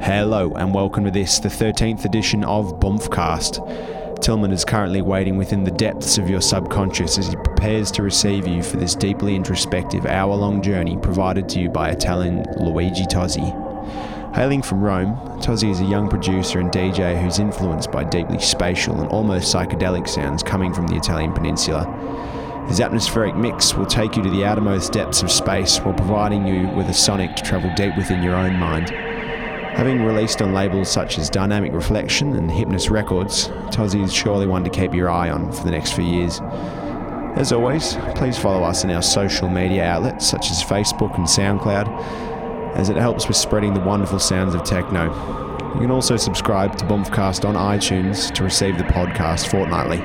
Hello and welcome to this, the 13th edition of Bumpfcast. Tillman is currently waiting within the depths of your subconscious as he prepares to receive you for this deeply introspective hour long journey provided to you by Italian Luigi Tozzi. Hailing from Rome, Tozzi is a young producer and DJ who's influenced by deeply spatial and almost psychedelic sounds coming from the Italian peninsula. His atmospheric mix will take you to the outermost depths of space while providing you with a sonic to travel deep within your own mind. Having released on labels such as Dynamic Reflection and Hypnus Records, Tozzi is surely one to keep your eye on for the next few years. As always, please follow us in our social media outlets such as Facebook and SoundCloud, as it helps with spreading the wonderful sounds of techno. You can also subscribe to Bumpfcast on iTunes to receive the podcast fortnightly.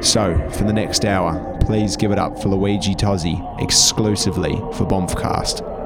So, for the next hour, please give it up for Luigi Tozzi exclusively for Bumpfcast.